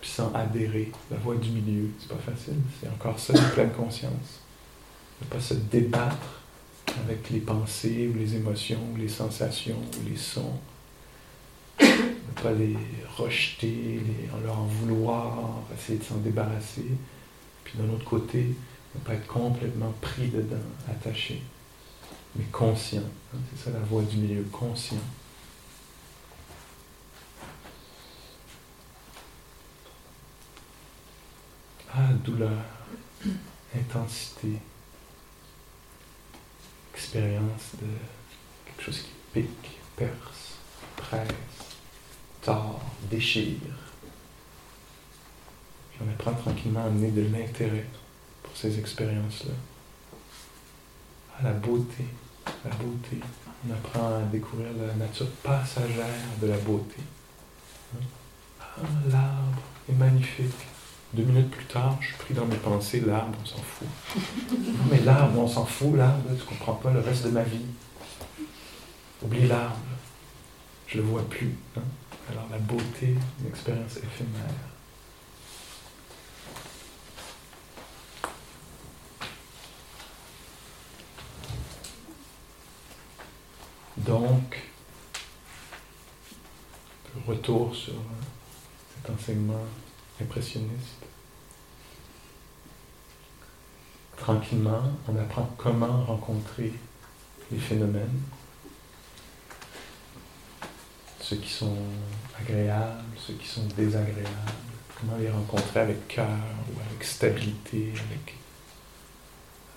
puis sans adhérer. La voie du milieu, c'est pas facile. C'est encore ça, une pleine conscience. Ne pas se débattre avec les pensées ou les émotions ou les sensations ou les sons. Ne pas les rejeter, les, leur en vouloir, essayer de s'en débarrasser. Puis d'un autre côté, ne pas être complètement pris dedans, attaché, mais conscient. Hein, c'est ça la voie du milieu, conscient. Ah, douleur, intensité, expérience de quelque chose qui pique, perce, presse, tord, déchire. Puis on apprend tranquillement à amener de l'intérêt pour ces expériences-là. À la beauté, la beauté. On apprend à découvrir la nature passagère de la beauté. Ah, l'arbre est magnifique. Deux minutes plus tard, je suis pris dans mes pensées, l'arbre, on s'en fout. Non, mais l'arbre, on s'en fout, l'arbre, tu comprends pas le reste de ma vie. Oublie l'arbre. Je le vois plus. Hein. Alors la beauté, une expérience éphémère. Donc, retour sur cet enseignement impressionniste. tranquillement, on apprend comment rencontrer les phénomènes, ceux qui sont agréables, ceux qui sont désagréables, comment les rencontrer avec cœur ou avec stabilité, avec,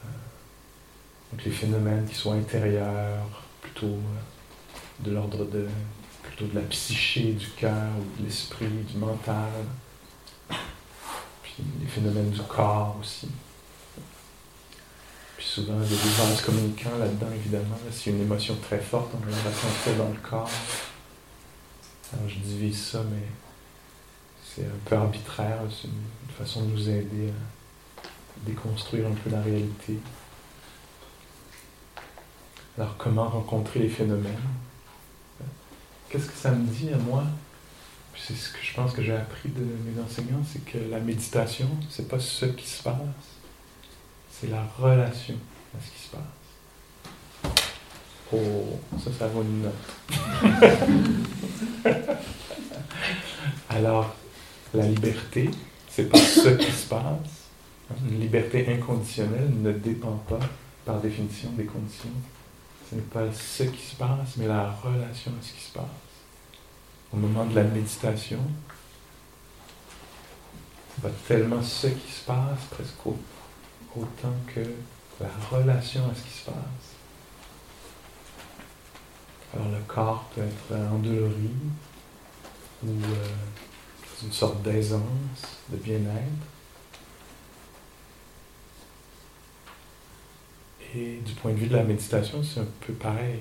euh, les phénomènes qui sont intérieurs, plutôt euh, de l'ordre de plutôt de la psyché, du cœur ou de l'esprit, du mental, les phénomènes du corps aussi. Puis souvent, il y a des vases communicants là-dedans, évidemment. Si une émotion très forte, on va la ressentir dans le corps. Alors, je divise ça, mais c'est un peu arbitraire. C'est une façon de nous aider à déconstruire un peu la réalité. Alors, comment rencontrer les phénomènes? Qu'est-ce que ça me dit à moi? C'est ce que je pense que j'ai appris de mes enseignants, c'est que la méditation, c'est pas ce qui se passe, c'est la relation à ce qui se passe. Oh, ça, ça vaut une note. [LAUGHS] Alors, la liberté, c'est pas ce qui se passe. Une liberté inconditionnelle ne dépend pas, par définition, des conditions. Ce n'est pas ce qui se passe, mais la relation à ce qui se passe. Au moment de la méditation, pas tellement ce qui se passe, presque autant que la relation à ce qui se passe. Alors le corps peut être endolori ou euh, une sorte d'aisance, de bien-être. Et du point de vue de la méditation, c'est un peu pareil.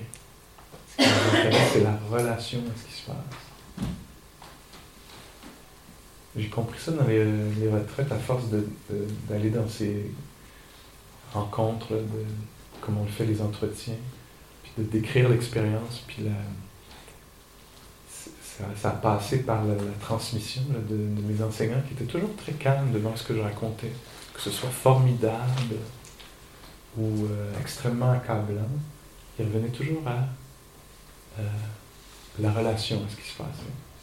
Ce qui nous intéresse, c'est la relation à ce qui se passe. J'ai compris ça dans les, retraites à force d'aller dans ces rencontres, de, comme on le fait les entretiens, puis de décrire l'expérience, puis la, ça, a passé par la, transmission de, mes enseignants qui étaient toujours très calmes devant ce que je racontais, que ce soit formidable ou euh, extrêmement accablant, ils revenaient toujours à euh, la relation, à ce qui se passait. Ah,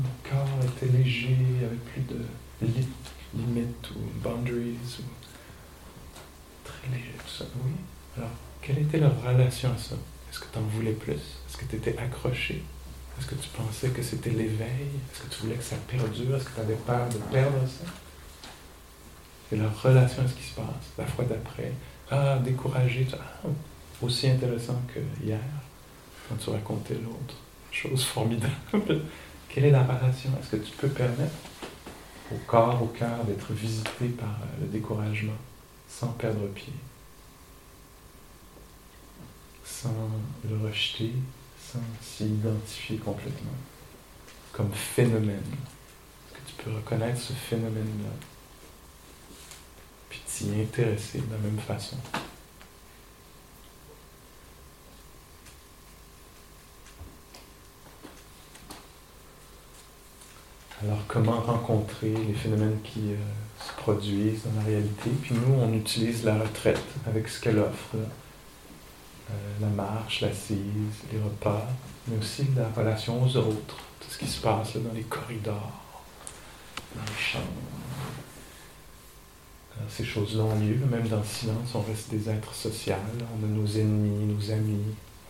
mon corps était léger, il avait plus de limites ou boundaries, ou très léger, tout ça. Oui. Alors, quelle était leur relation à ça? Est-ce que tu en voulais plus? Est-ce que tu étais accroché? Est-ce que tu pensais que c'était l'éveil? Est-ce que tu voulais que ça perdure? Est-ce que tu avais peur de perdre ça? Et leur relation à ce qui se passe, la fois d'après. Ah, découragé, ah, aussi intéressant que hier, quand tu racontais l'autre. Chose formidable. Quelle est la relation? Est-ce que tu peux permettre au corps, au cœur d'être visité par euh, le découragement sans perdre pied? Sans le rejeter, s'y identifier complètement comme phénomène. Est-ce que tu peux reconnaître ce phénomène-là? Puis t'y intéresser de la même façon. Alors, comment rencontrer les phénomènes qui euh, se produisent dans la réalité? Puis nous, on utilise la retraite avec ce qu'elle offre. Euh, la marche, l'assise, les repas, mais aussi la relation aux autres, tout ce qui se passe dans les corridors, dans les chambres. ces choses-là ont lieu, même dans le silence, on reste des êtres sociaux, on a nos ennemis, nos amis,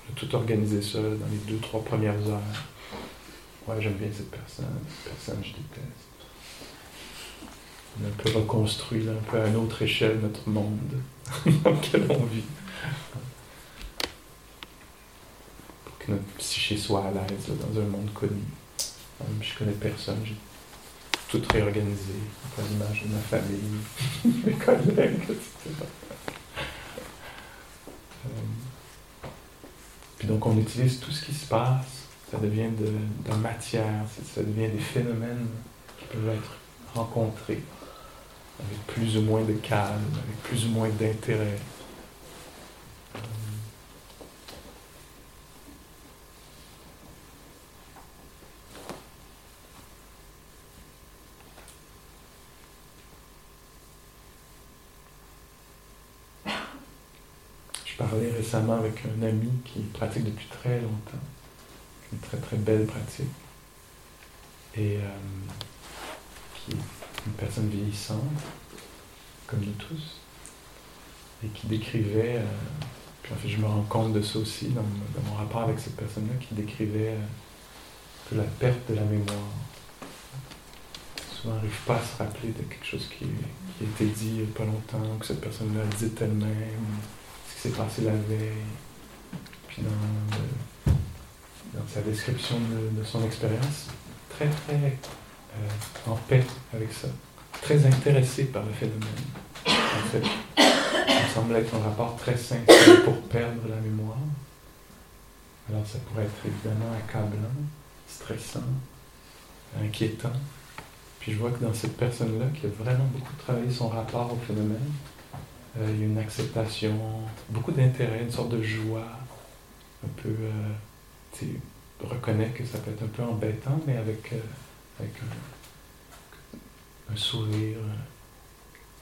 on a tout organisé ça dans les deux, trois premières heures. Ouais, j'aime bien cette personne, cette personne, je déteste. On a un peu reconstruit, un peu à une autre échelle, notre monde [LAUGHS] dans lequel on vit. que notre psyché soit à l'aise dans un monde connu. Je connais personne, j'ai tout réorganisé, à l'image de ma famille, [LAUGHS] mes collègues, etc. Euh, puis donc on utilise tout ce qui se passe, ça devient de, la matière, ça devient des phénomènes qui peuvent être rencontrés avec plus ou moins de calme, avec plus ou moins d'intérêt. parlais récemment avec un ami qui pratique depuis très longtemps, une très très belle pratique, et euh, qui est une personne vieillissante, comme nous tous. et qui décrivait, euh, puis en fait je me rends compte de ça aussi dans, mon rapport avec cette personne-là, qui décrivait que la perte de la mémoire. Souvent on n'arrive pas à se rappeler de quelque chose qui, qui a été dit il n'y a pas longtemps, que cette personne-là dit elle-même, ce qui s'est passé la veille. Puis dans, dans sa description de, son expérience, très très euh, en paix avec ça, très intéressé par le phénomène. En fait, ça semble être un rapport très sain pour perdre la mémoire. Alors ça pourrait être évidemment accablant, stressant, inquiétant. Puis je vois que dans cette personne-là, qui a vraiment beaucoup travaillé son rapport au phénomène, euh, il y a une acceptation, beaucoup d'intérêt, une sorte de joie, un peu, euh, tu reconnais que ça peut être un peu embêtant, mais avec, euh, avec un, sourire.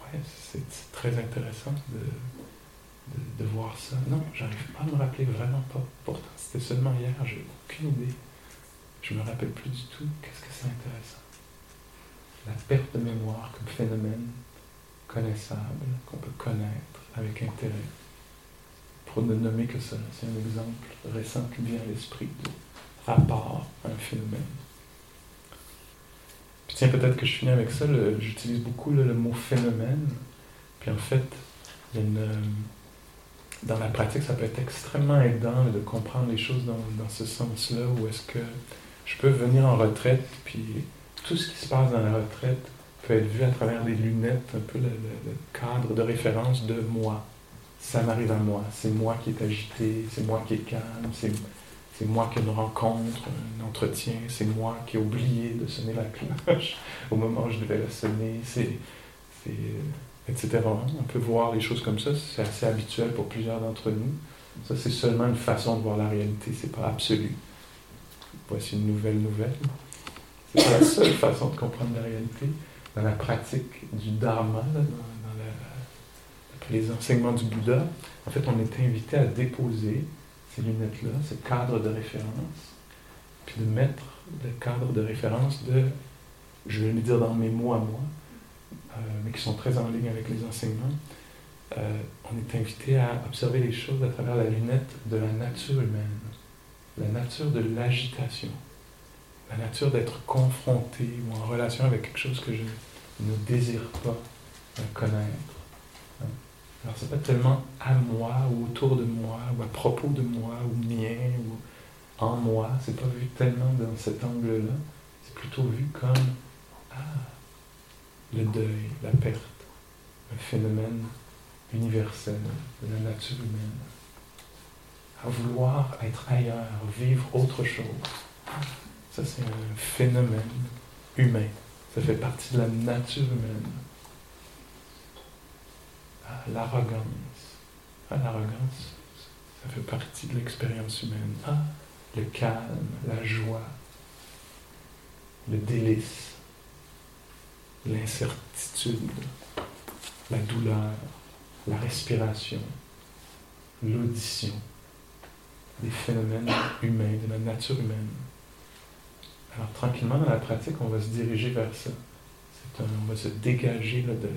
ouais, c'est très intéressant de, de, voir ça. Non, j'arrive pas à me rappeler vraiment pas. Pourtant, c'était seulement hier, j'ai aucune idée. Je me rappelle plus du tout. Qu'est-ce que c'est intéressant la perte de mémoire comme phénomène connaissable, qu'on peut connaître avec intérêt. Pour nommer que ça, c'est un exemple récent qui vient à l'esprit de rapport à un phénomène. Puis tiens, peut-être que je finis avec ça, j'utilise beaucoup le, mot phénomène, puis en fait, dans la pratique, ça peut être extrêmement aidant de comprendre les choses dans, dans ce sens-là, où est-ce que je peux venir en retraite, puis tout ce qui se passe dans la retraite peut être vu à travers des lunettes, un peu le, cadre de référence de moi. Ça m'arrive à moi, c'est moi qui est agité, c'est moi qui est calme, c'est, moi qui ai une rencontre, un entretien, c'est moi qui ai oublié de sonner la cloche au moment où je devais la sonner, c'est, etc. On peut voir les choses comme ça, c'est assez habituel pour plusieurs d'entre nous. Ça, c'est seulement une façon de voir la réalité, c'est pas absolu. Voici une nouvelle nouvelle. C'est la seule façon de comprendre la réalité dans la pratique du Dharma, dans, les enseignements du Bouddha. En fait, on est invité à déposer ces lunettes-là, ce cadre de référence, puis de mettre le cadre de référence de, je vais le dire dans mes mots à moi, euh, mais qui sont très en ligne avec les enseignements. Euh, on est invité à observer les choses à travers la lunette de la nature humaine, la nature de l'agitation la nature d'être confronté ou en relation avec quelque chose que je ne désire pas connaître. Alors c'est pas tellement à moi ou autour de moi ou à propos de moi ou mien ou en moi, c'est pas vu tellement dans cet angle-là, c'est plutôt vu comme ah, le deuil, la perte, un phénomène universel de la nature humaine. À vouloir être ailleurs, vivre autre chose. Ça, c'est un phénomène humain. Ça fait partie de la nature humaine. L'arrogance. Ah, l'arrogance, ça fait partie de l'expérience humaine. Ah, le calme, la joie, le délice, l'incertitude, la douleur, la respiration, l'audition, des phénomènes humains, de la nature humaine. Alors tranquillement, dans la pratique, on va se diriger vers ça. on va se dégager de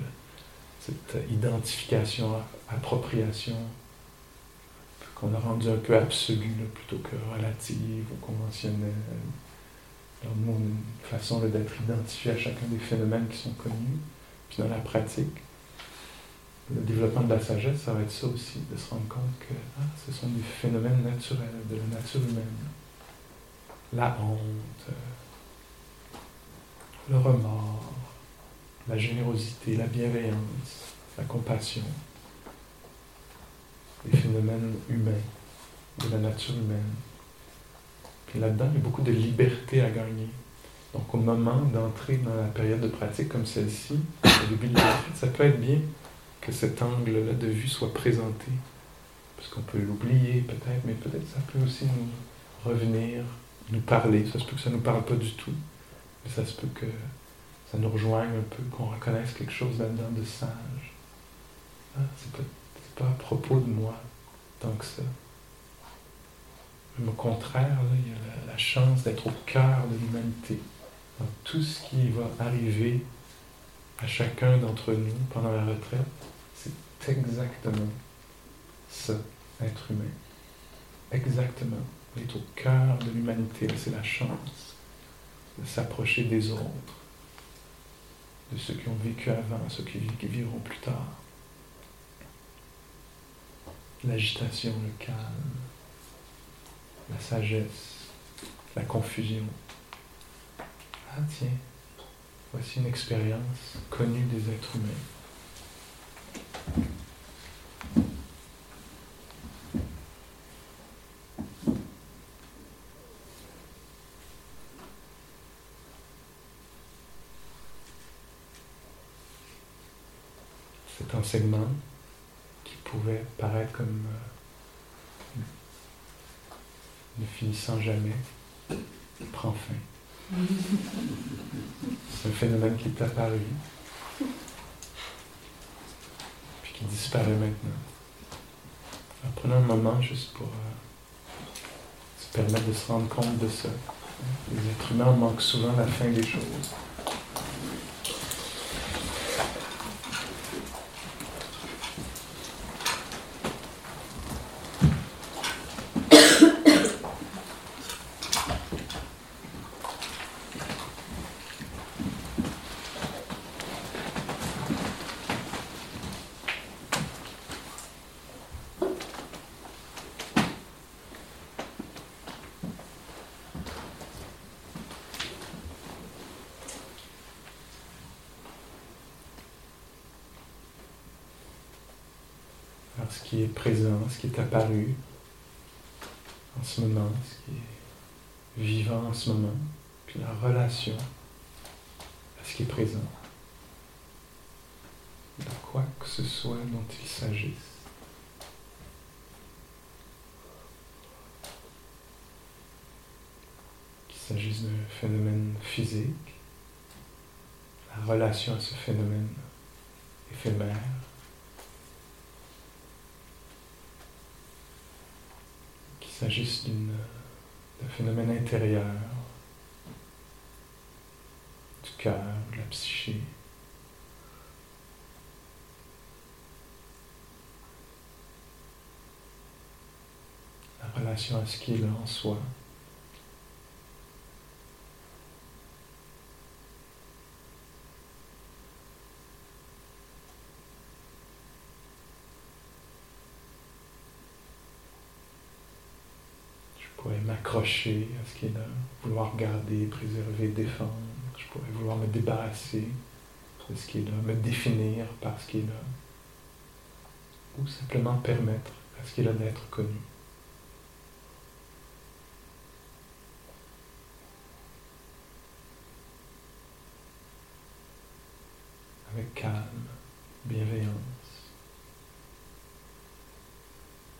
cette identification, appropriation, qu'on a rendu un peu absolue plutôt que relative ou conventionnelle. Nous, on a une façon d'être identifié à chacun des phénomènes qui sont connus. Puis dans la pratique, le développement de la sagesse, ça va être ça aussi, de se rendre compte que ah, ce sont des phénomènes naturels de la nature humaine la honte, le remords, la générosité, la bienveillance, la compassion, les phénomènes humains, de la nature humaine. Puis là-dedans, il y a beaucoup de liberté à gagner. Donc au moment d'entrer dans la période de pratique comme celle-ci, au début de la ça peut être bien que cet angle-là de vue soit présenté. Parce qu'on peut l'oublier peut-être, mais peut-être ça peut aussi nous revenir nous parler. Ça se peut que ça ne nous parle pas du tout, mais ça se peut que ça nous rejoigne un peu, qu'on reconnaisse quelque chose là-dedans de sage. Ah, c'est pas, pas à propos de moi tant que ça. Mais au contraire, il y a la, chance d'être au cœur de l'humanité, dans tout ce qui va arriver à chacun d'entre nous pendant la retraite. C'est exactement ça, être humain. Exactement. Est au cœur de l'humanité. C'est la chance de s'approcher des autres, de ceux qui ont vécu avant, ceux qui, vivront plus tard. L'agitation, le calme, la sagesse, la confusion. Ah tiens, voici une expérience connue des êtres humains. Qui pouvait paraître comme euh, ne finissant jamais prend fin. [LAUGHS] C'est un phénomène qui est apparu, puis qui disparaît maintenant. Alors, prenons un moment juste pour euh, se permettre de se rendre compte de ça. Les êtres humains manquent souvent la fin des choses. Qui est présent, ce qui est apparu en ce moment, ce qui est vivant en ce moment, puis la relation à ce qui est présent, de quoi que ce soit dont il s'agisse. Qu'il s'agisse d'un phénomène physique, la relation à ce phénomène éphémère, qu'il s'agisse d'un phénomène intérieur, du cœur, de la psyché. La relation à ce qui est là en soi. Je à ce qui est là, vouloir garder, préserver, défendre. Je pourrais vouloir me débarrasser de ce qui est là, me définir par ce qui est là. Ou simplement permettre à ce qui est là d'être connu. Avec calme, bienveillance,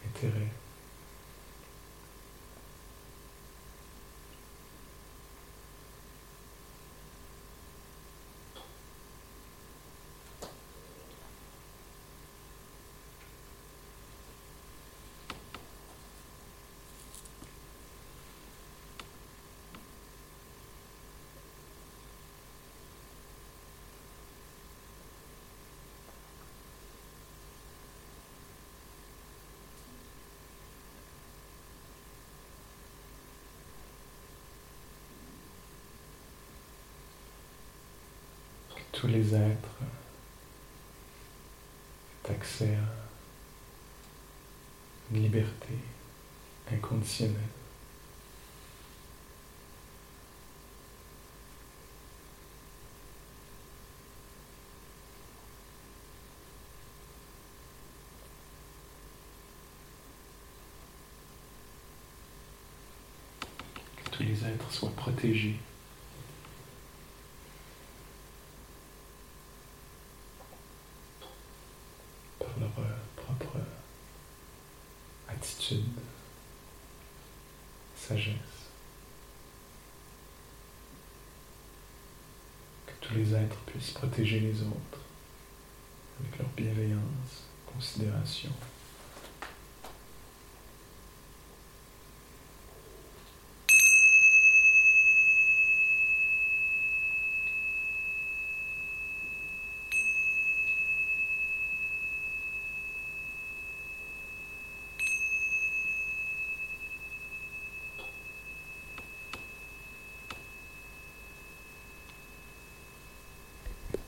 intérêt. que tous les êtres aient accès à une liberté inconditionnelle. Que tous les êtres soient protégés par leur euh, propre attitude, sagesse. Que tous les puissent protéger les autres avec leur bienveillance, considération.